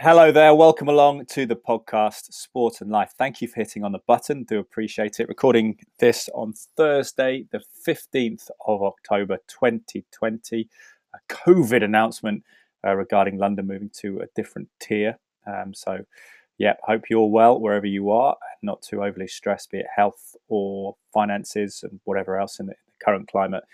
Hello there. Welcome along to the podcast Sport and Life. Thank you for hitting on the button. Do appreciate it. Recording this on Thursday, the 15th of October 2020. A COVID announcement uh, regarding London moving to a different tier. Um, so, yeah, hope you're well wherever you are, not too overly stressed, be it health or finances and whatever else in the current climate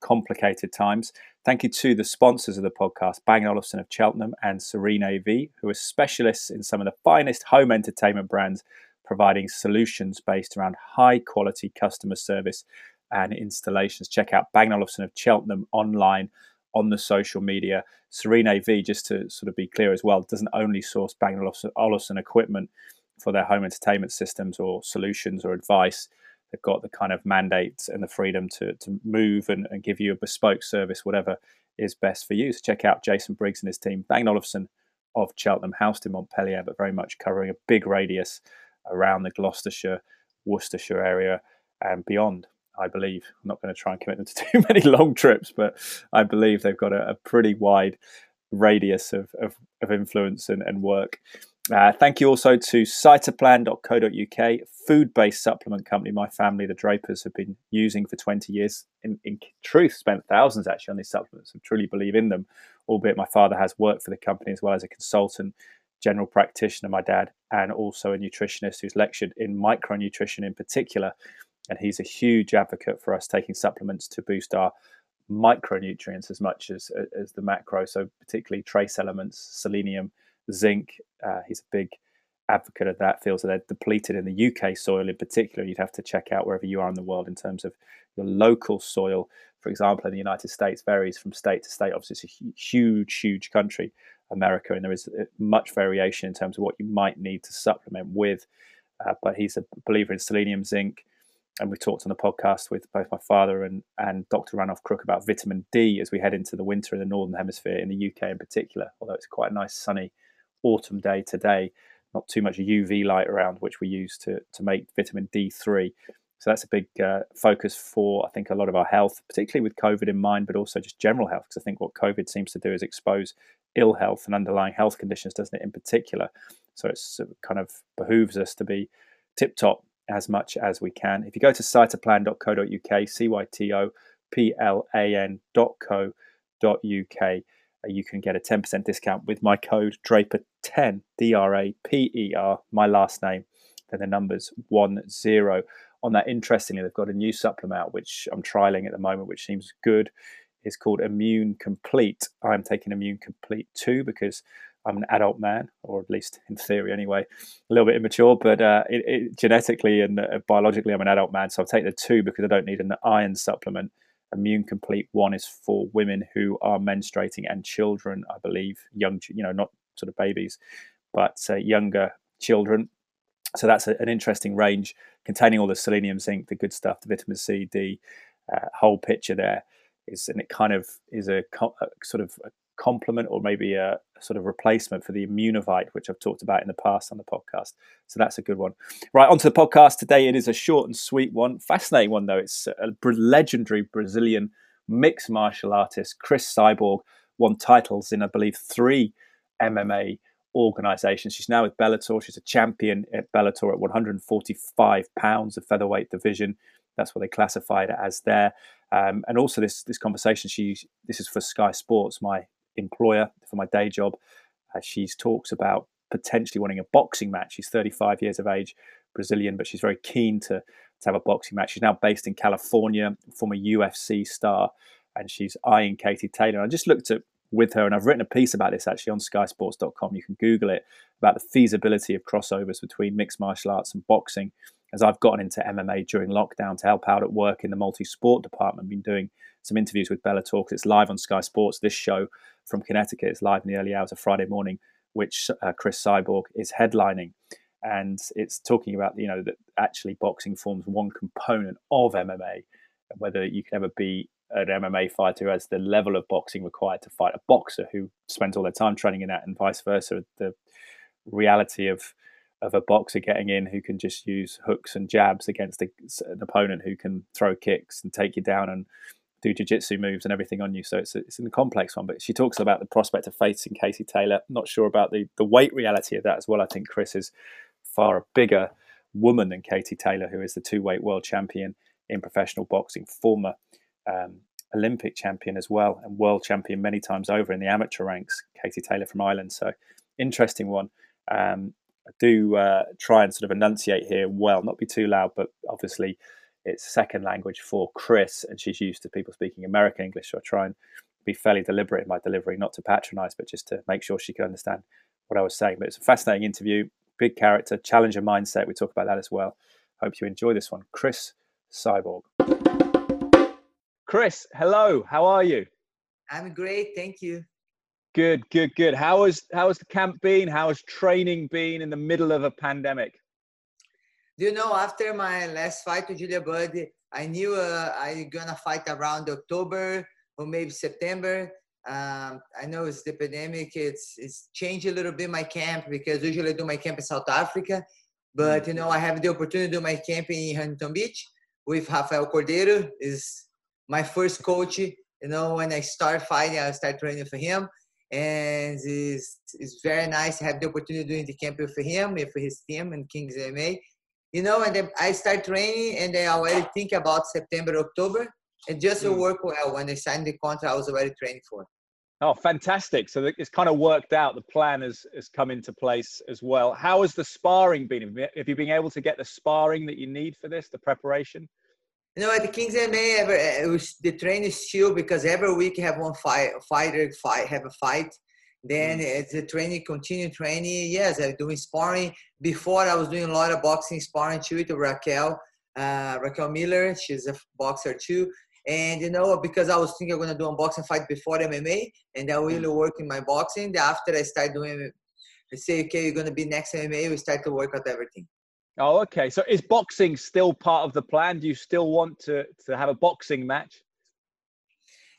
complicated times. Thank you to the sponsors of the podcast, Bang & Olufsen of Cheltenham and Serene AV, who are specialists in some of the finest home entertainment brands, providing solutions based around high quality customer service and installations. Check out Bang & Olufsen of Cheltenham online on the social media. Serene AV, just to sort of be clear as well, doesn't only source Bang & Olufsen equipment for their home entertainment systems or solutions or advice they've got the kind of mandate and the freedom to, to move and, and give you a bespoke service, whatever is best for you. So check out Jason Briggs and his team, Bang Olufsen of Cheltenham, housed in Montpellier, but very much covering a big radius around the Gloucestershire, Worcestershire area and beyond. I believe I'm not going to try and commit them to too many long trips, but I believe they've got a, a pretty wide radius of, of, of influence and, and work. Uh, thank you also to cytoplan.co.uk, food-based supplement company my family, the Drapers, have been using for 20 years. In, in truth, spent thousands actually on these supplements and truly believe in them, albeit my father has worked for the company as well as a consultant, general practitioner, my dad, and also a nutritionist who's lectured in micronutrition in particular. And he's a huge advocate for us taking supplements to boost our micronutrients as much as, as the macro, so particularly trace elements, selenium, zinc. Uh, he's a big advocate of that. Feels that they're depleted in the UK soil in particular. You'd have to check out wherever you are in the world in terms of your local soil. For example, in the United States, varies from state to state. Obviously, it's a huge, huge country, America, and there is uh, much variation in terms of what you might need to supplement with. Uh, but he's a believer in selenium, zinc, and we talked on the podcast with both my father and, and Dr. Ranulph Crook about vitamin D as we head into the winter in the northern hemisphere, in the UK in particular. Although it's quite a nice sunny autumn day today, not too much UV light around, which we use to, to make vitamin D3. So that's a big uh, focus for, I think, a lot of our health, particularly with COVID in mind, but also just general health. Because I think what COVID seems to do is expose ill health and underlying health conditions, doesn't it, in particular? So it's, it kind of behooves us to be tip top as much as we can. If you go to cytoplan.co.uk, C Y T O P L A N.co.uk, uh, you can get a 10% discount with my code Draper10, D R A P E R, my last name, then the numbers 10. On that, interestingly, they've got a new supplement out, which I'm trialing at the moment, which seems good. It's called Immune Complete. I'm taking Immune Complete 2 because I'm an adult man, or at least in theory anyway, a little bit immature, but uh, it, it, genetically and uh, biologically, I'm an adult man. So I'll take the two because I don't need an iron supplement Immune Complete one is for women who are menstruating and children, I believe, young, you know, not sort of babies, but uh, younger children. So that's a, an interesting range containing all the selenium, zinc, the good stuff, the vitamin C, D, uh, whole picture there is, and it kind of is a, a sort of a complement or maybe a, sort of replacement for the Immunovite, which I've talked about in the past on the podcast. So that's a good one. Right, onto the podcast today. It is a short and sweet one, fascinating one though. It's a legendary Brazilian mixed martial artist, Chris Cyborg, won titles in I believe three MMA organization. She's now with Bellator. She's a champion at Bellator at 145 pounds, of featherweight division. That's what they classified it as there. Um, and also this this conversation, she this is for Sky Sports, my employer for my day job. Uh, she talks about potentially wanting a boxing match. She's 35 years of age, Brazilian, but she's very keen to, to have a boxing match. She's now based in California, former UFC star, and she's eyeing Katie Taylor. I just looked at with her, and I've written a piece about this actually on skysports.com. You can Google it about the feasibility of crossovers between mixed martial arts and boxing. As I've gotten into MMA during lockdown to help out at work in the multi sport department, been doing some interviews with Bella because it's live on Sky Sports. This show from Connecticut is live in the early hours of Friday morning, which uh, Cris Cyborg is headlining. And it's talking about, you know, that actually boxing forms one component of MMA, whether you can ever be an MMA fighter who has the level of boxing required to fight a boxer who spends all their time training in that, and vice versa. The reality of of a boxer getting in who can just use hooks and jabs against an opponent who can throw kicks and take you down and do jiu-jitsu moves and everything on you. So it's a, it's a complex one. But she talks about the prospect of facing Katie Taylor. Not sure about the the weight reality of that as well. I think Chris is far a bigger woman than Katie Taylor, who is the two weight world champion in professional boxing, former um, Olympic champion as well, and world champion many times over in the amateur ranks. Katie Taylor from Ireland. So interesting one. Um, I do uh, try and sort of enunciate here well, not be too loud, but obviously it's second language for Chris, and she's used to people speaking American English. So I try and be fairly deliberate in my delivery, not to patronize, but just to make sure she can understand what I was saying. But it's a fascinating interview, big character, challenger mindset. We talk about that as well. Hope you enjoy this one. Chris Cyborg. Chris, hello. How are you? I'm great, thank you. Good, good, good. How has how has the camp been? How has training been in the middle of a pandemic? Do you know after my last fight with Julia Budd, I knew uh, I gonna fight around October or maybe September. Um, I know it's the pandemic. It's it's changed a little bit my camp because usually I do my camp in South Africa, but you know I have the opportunity to do my camp in Huntington Beach with Rafael Cordeiro. Is my first coach. You know when I start fighting, I start training for him, and it's it's very nice to have the opportunity doing the camp with him, with his team and Kings MMA you know, and then I start training and then I already think about September, October. And just to mm. work well, when I signed the contract, I was already training for. Oh, fantastic! So it's kind of worked out. The plan has has come into place as well. How has the sparring been? Have you been able to get the sparring that you need for this, the preparation? You know, at the Kings MMA, ever, it was, the training is chill because every week you have one fight, fighter fight, have a fight. Then mm. it's a training, continue training. Yes, I'm doing sparring. Before I was doing a lot of boxing sparring too with Raquel, uh, Raquel Miller. She's a boxer too. And you know, because I was thinking I'm gonna do a boxing fight before MMA, and I really mm. work in my boxing. After I start doing, I say, okay, you're gonna be next MMA. We start to work out everything. Oh, okay. So is boxing still part of the plan? Do you still want to to have a boxing match?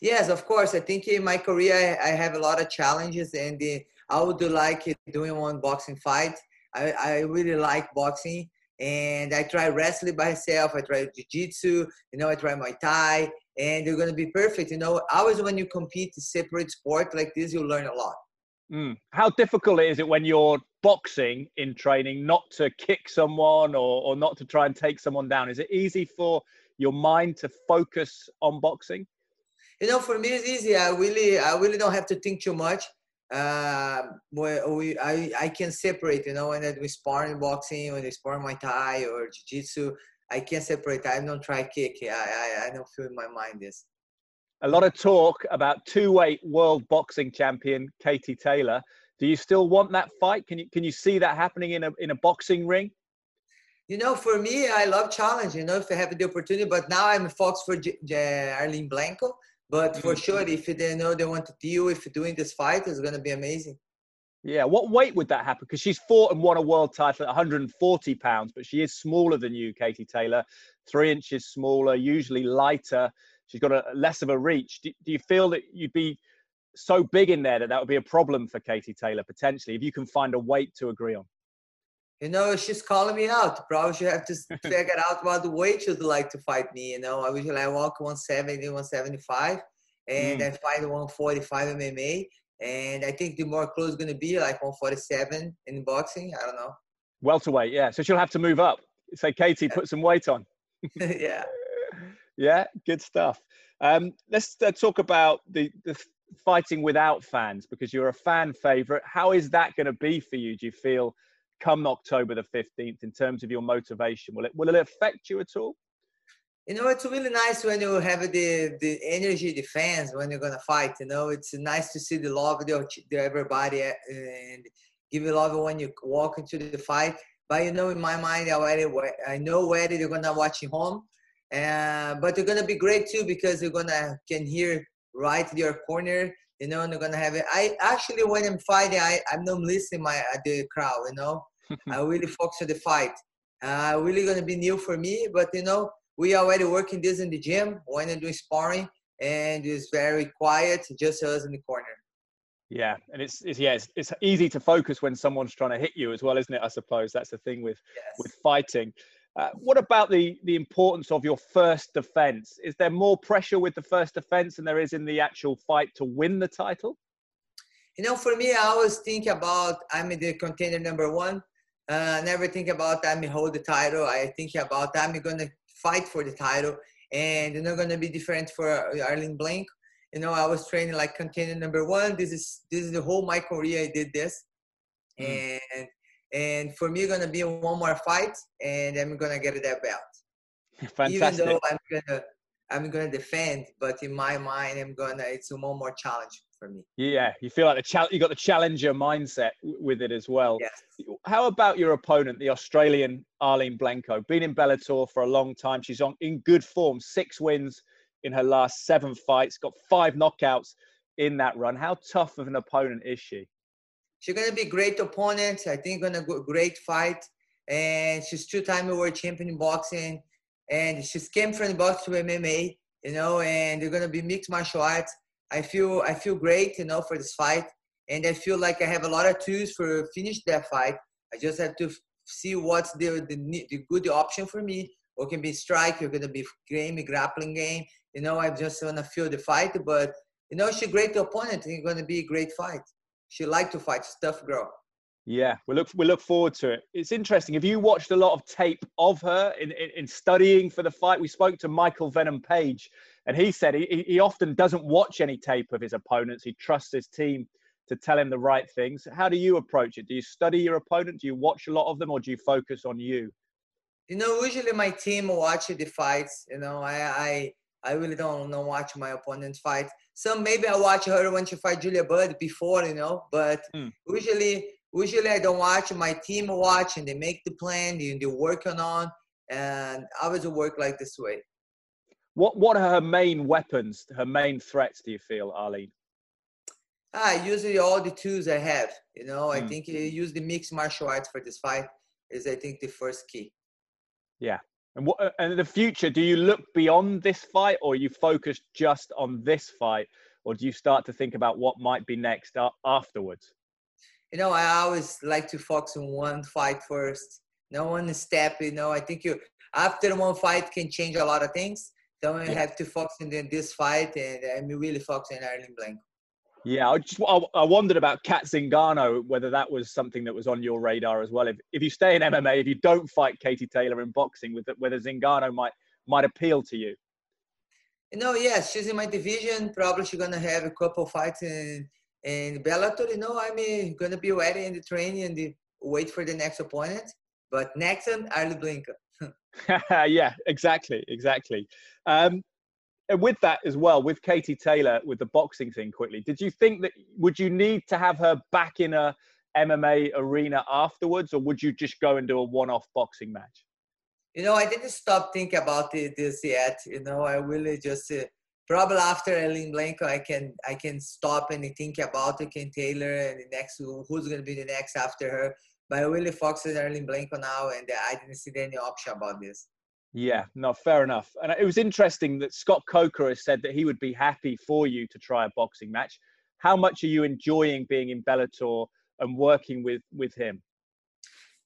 Yes, of course. I think in my career I have a lot of challenges, and uh, I would like doing one boxing fight. I, I really like boxing, and I try wrestling by myself. I try jiu-jitsu. You know, I try Muay Thai, and you're gonna be perfect. You know, always when you compete separate sport like this, you learn a lot. Mm. How difficult is it when you're boxing in training not to kick someone or, or not to try and take someone down? Is it easy for your mind to focus on boxing? you know, for me it's easy. I really, I really don't have to think too much. Uh, we, I, I can separate. You know, when I do sparring boxing, when I spar Muay Thai or Jiu Jitsu, I can separate. I don't try kick. I, I, I don't feel in my mind this. A lot of talk about two-weight world boxing champion Katie Taylor. Do you still want that fight? Can you can you see that happening in a in a boxing ring? You know, for me, I love challenge. You know, if I have the opportunity, but now I'm a fox for J- J- Arlene Blencowe. but for mm-hmm. sure, if they know they want to deal with doing this fight, it's going to be amazing. Yeah, what weight would that happen? Because she's fought and won a world title at 140 pounds, but she is smaller than you, Katie Taylor, three inches smaller, usually lighter. She's got a less of a reach. Do, do you feel that you'd be so big in there that that would be a problem for Katie Taylor potentially if you can find a weight to agree on? you know, she's calling me out. Probably she have to figure out what weight she'd like to fight me. You know, I usually I walk 170, 175, and mm. I fight 145 MMA. And I think the more close going to be like 147 in boxing. I don't know. Welterweight, yeah. So she'll have to move up. Say, Katie, put some weight on. yeah. Yeah, good stuff. Um, let's uh, talk about the, the fighting without fans because you're a fan favorite. How is that going to be for you? Do you feel come October the 15th in terms of your motivation? Will it will it affect you at all? You know, it's really nice when you have the the energy, the fans when you're gonna fight. You know, it's nice to see the love of the, everybody uh, and give you love when you walk into the fight. But you know, in my mind, I already I know where they're gonna watch at home. Uh, but they're gonna be great too because you're gonna can hear right in your corner you know, and they're gonna have it. I actually, when I'm fighting, I I'm not listening my uh, the crowd, you know. I really focus on the fight. Uh, really gonna be new for me, but you know, we already working this in the gym when I'm doing sparring, and it's very quiet, just us in the corner. Yeah, and it's, it's yeah, it's, it's easy to focus when someone's trying to hit you as well, isn't it? I suppose that's the thing with yes. with fighting. Uh, what about the the importance of your first defense? Is there more pressure with the first defense than there is in the actual fight to win the title? You know, for me, I always think about I'm the contender number one. Uh, never think about I'm hold the title. I think about I'm gonna fight for the title, and it's not gonna be different for Arlene Blencowe. You know, I was training like contender number one. This is this is the whole my career. I did this, mm. and and for me, gonna be one more fight, and I'm gonna get that belt. Fantastic. Even though I'm gonna I'm gonna defend, but in my mind, I'm gonna it's one more challenge for me. Yeah, you feel like the challenge. You got the challenger mindset with it as well. Yes. How about your opponent, the Australian Arlene Blencowe? Been in Bellator for a long time. She's on in good form. Six wins in her last seven fights. Got five knockouts in that run. How tough of an opponent is she? She's gonna be great opponent. I think gonna go great fight. And she's two-time world champion in boxing. And she's came from boxing to MMA, you know, and they're gonna be mixed martial arts. I feel I feel great, you know, for this fight. And I feel like I have a lot of tools for finish that fight. I just have to see what's the, the, the good option for me. Or can be strike, or gonna be game, grappling game. You know, I just wanna feel the fight. But you know, she's a great opponent. It's gonna be a great fight she liked to fight. tough girl. Yeah, we look we look forward to it. It's interesting. Have you watched a lot of tape of her in, in, in studying for the fight? We spoke to Michael Venom Page, and he said he, he often doesn't watch any tape of his opponents. He trusts his team to tell him the right things. How do you approach it? Do you study your opponent? Do you watch a lot of them, or do you focus on you? You know, usually my team watch the fights. You know, I I I really don't know watch my opponent fight. Some maybe I watch her when she fight Julia Budd before, you know, but mm. usually usually I don't watch. My team watch and they make the plan, they, they're working on, and I always work like this way. What what are her main weapons, her main threats? Do you feel, Arlene? Ah, usually all the tools I have. You know, mm. I hmm. think you use the mixed martial arts for this fight is I think the first key. Yeah, and what uh, and in the future, do you look beyond this fight, or you focus just on this fight, or do you start to think about what might be next afterwards? You know, I always like to focus on one fight first. No one step. You know, I think you after one fight can change a lot of things. So I have to focus on this fight, and I'm really focusing on Arlene Blencowe. Yeah, I just I wondered about Cat Zingano, whether that was something that was on your radar as well. If if you stay in MMA, if you don't fight Katie Taylor in boxing, with whether Zingano might might appeal to you. You know, yes, she's in my division. Probably she's gonna have a couple fights in in Bellator. You know, I'm uh, gonna be ready in the training and the, wait for the next opponent. But next one, Blencowe. yeah, exactly, exactly. Um, with that as well, with Katie Taylor, with the boxing thing quickly, did you think that would you need to have her back in a MMA arena afterwards, or would you just go and do a one-off boxing match? You know, I didn't stop thinking about this yet. You know, I really just uh, probably after Arlene Blencowe, I can I can stop and think about Katie Taylor and the next who's going to be the next after her. But I really focus on Arlene Blencowe now, and I didn't see any option about this. Yeah, no, fair enough. And it was interesting that Scott Coker has said that he would be happy for you to try a boxing match. How much are you enjoying being in Bellator and working with with him?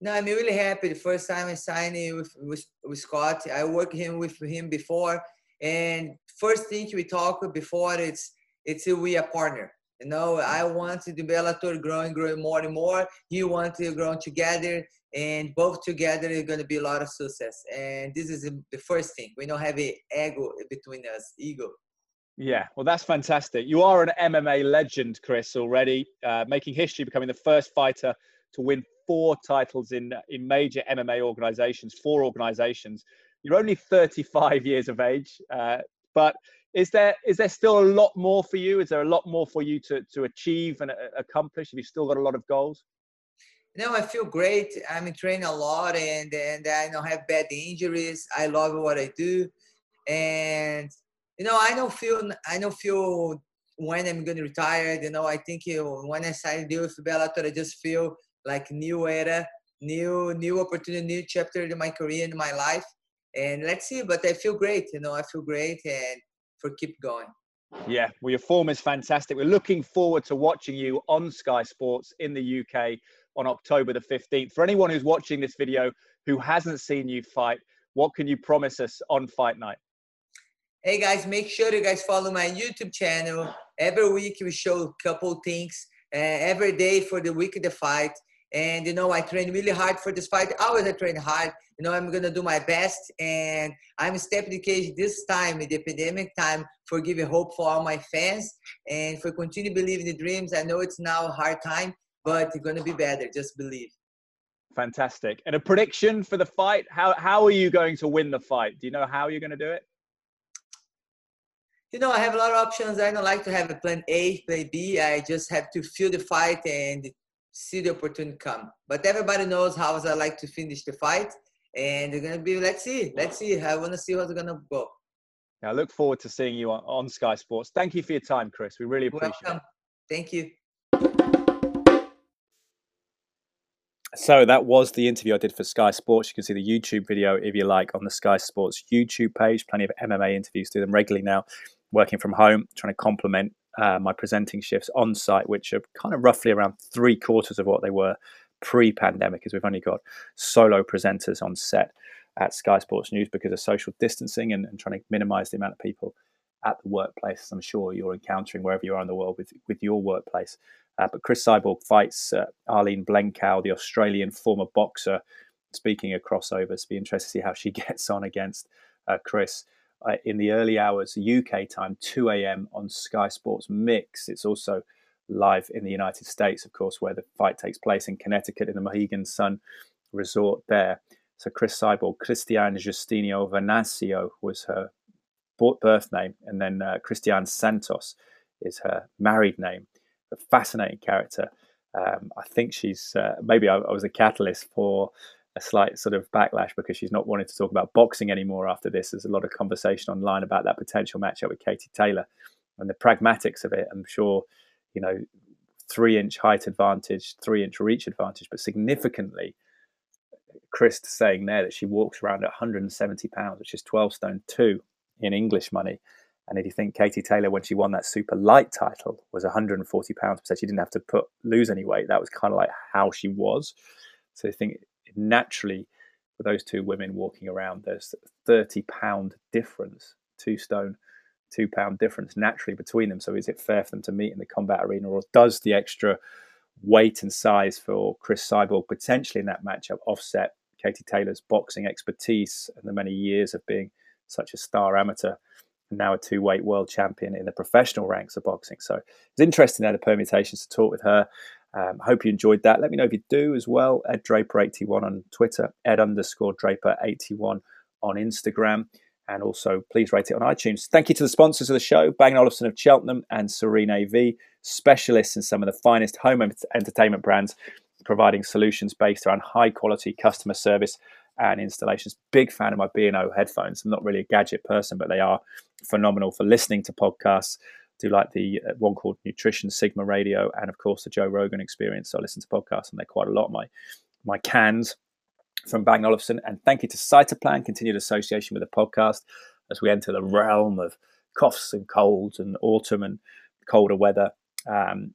No, I'm really happy. The first time I signed with, with, with Scott, I worked him with him before, and first thing we talked before it's it's we a partner. You know, I want the Bellator growing, growing more and more. He wants to grow together, and both together is going to be a lot of success. And this is the first thing. We don't have a ego between us, ego. Yeah, well, that's fantastic. You are an MMA legend, Chris, already, uh, making history, becoming the first fighter to win four titles in in major MMA organizations, four organizations. You're only 35 years of age, uh, but is there is there still a lot more for you? Is there a lot more for you to to achieve and uh, accomplish? Have you still got a lot of goals? No, I feel great. I'm training a lot, and and I don't have bad injuries. I love what I do, and you know I don't feel I don't feel when I'm gonna retire. You know, I think you know, when I signed deal with Bellator, I just feel like new era, new new opportunity, new chapter in my career in my life. And let's see, but I feel great. You know, I feel great, and for keep going. Yeah, well, your form is fantastic. We're looking forward to watching you on Sky Sports in the UK on October the 15th. For anyone who's watching this video who hasn't seen you fight, what can you promise us on fight night? Hey guys, make sure you guys follow my YouTube channel. Every week we show a couple things. Uh, every day for the week of the fight. And you know, I train really hard for this fight. Always I train hard. You know, I'm gonna do my best, and I'm stepping the cage this time in the pandemic time for giving hope for all my fans and for continue believing the dreams. I know it's now a hard time, but it's gonna be better. Just believe. Fantastic. And a prediction for the fight? How how are you going to win the fight? Do you know how you're to do it? You know, I have a lot of options. I don't like to have a plan A, plan B. I just have to feel the fight and see the opportunity come. But everybody knows how I like to finish the fight. And they're going to be, let's see, let's see. I want to see what's going to go. I look forward to seeing you on, on Sky Sports. Thank you for your time, Chris. We really appreciate Welcome. it. Thank you. So that was the interview I did for Sky Sports. You can see the YouTube video if you like on the Sky Sports YouTube page. Plenty of MMA interviews, do them regularly now, working from home, trying to complement uh, my presenting shifts on site, which are kind of roughly around three quarters of what they were pre pandemic, as we've only got solo presenters on set at Sky Sports News because of social distancing and, and trying to minimize the amount of people at the workplace. I'm sure you're encountering wherever you are in the world with, with your workplace. Uh, but Chris Cyborg fights uh, Arlene Blencowe, the Australian former boxer. Speaking of crossovers, be interested to see how she gets on against uh, Chris uh, in the early hours, UK time, 2 a.m. on Sky Sports Mix. It's also live in the United States, of course, where the fight takes place in Connecticut in the Mohegan Sun Resort there. So Chris Cyborg, Christiane Justino Venancio was her birth name, and then uh, Christiane Santos is her married name. A fascinating character. Um, I think she's uh, maybe I, I, was a catalyst for a slight sort of backlash because she's not wanting to talk about boxing anymore after this. There's a lot of conversation online about that potential matchup with Katie Taylor and the pragmatics of it. I'm sure, you know, three inch height advantage, three inch reach advantage, but significantly, Chris saying there that she walks around at 170 pounds, which is 12 stone two in English money. And if you think Katie Taylor, when she won that super light title, was 140 pounds, said she didn't have to put lose any weight. That was kind of like how she was. So I think naturally, for those two women walking around, there's 30 pound difference, two stone, two pound difference naturally between them. So is it fair for them to meet in the combat arena, or does the extra weight and size for Chris Cyborg potentially in that matchup offset Katie Taylor's boxing expertise and the many years of being such a star amateur? And now a two weight world champion in the professional ranks of boxing. So it's interesting there the permutations to talk with her. Um, hope you enjoyed that. Let me know if you do as well. Ed Draper81 on Twitter, Ed underscore Draper81 on Instagram. And also, please rate it on iTunes. Thank you to the sponsors of the show, Bang & Olufsen of Cheltenham and Serene AV, specialists in some of the finest home entertainment brands, providing solutions based around high quality customer service and installations. Big fan of my B&O headphones. I'm not really a gadget person, but they are phenomenal for listening to podcasts. Do like the uh, one called Nutrition Sigma Radio, and of course the Joe Rogan Experience. So I listen to podcasts, and they're quite a lot. My my cans from Bang Olufsen, and thank you to Cytoplan, continued association with the podcast as we enter the realm of coughs and colds and autumn and colder weather. Um,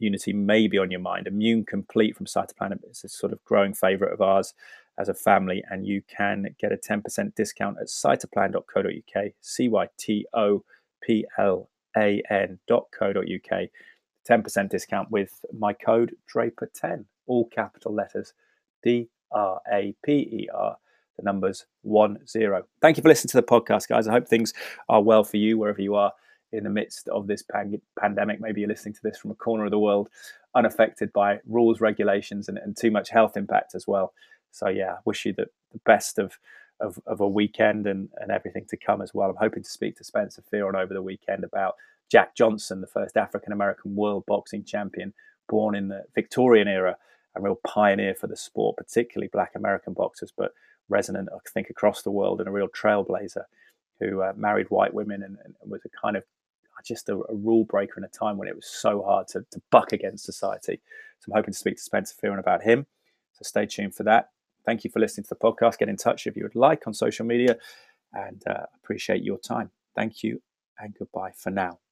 Immunity may be on your mind. Immune Complete from Cytoplan is a sort of growing favorite of ours as a family, and you can get a 10% discount at cytoplan.co.uk, C Y T O P L A N.co.uk. 10% discount with my code Draper10, all capital letters D R A P E R, the numbers 1 0. Thank you for listening to the podcast, guys. I hope things are well for you wherever you are in the midst of this pan- pandemic. Maybe you're listening to this from a corner of the world unaffected by rules, regulations, and, and too much health impact as well. So yeah, wish you the, the best of, of, of a weekend and, and everything to come as well. I'm hoping to speak to Spencer Fearon over the weekend about Jack Johnson, the first African American world boxing champion, born in the Victorian era, a real pioneer for the sport, particularly Black American boxers, but resonant, I think, across the world and a real trailblazer who uh, married white women and, and, was a kind of just a, a, rule breaker in a time when it was so hard to, to buck against society. So I'm hoping to speak to Spencer Fearon about him. So stay tuned for that. Thank you for listening to the podcast. Get in touch if you would like on social media and uh, appreciate your time. Thank you and goodbye for now.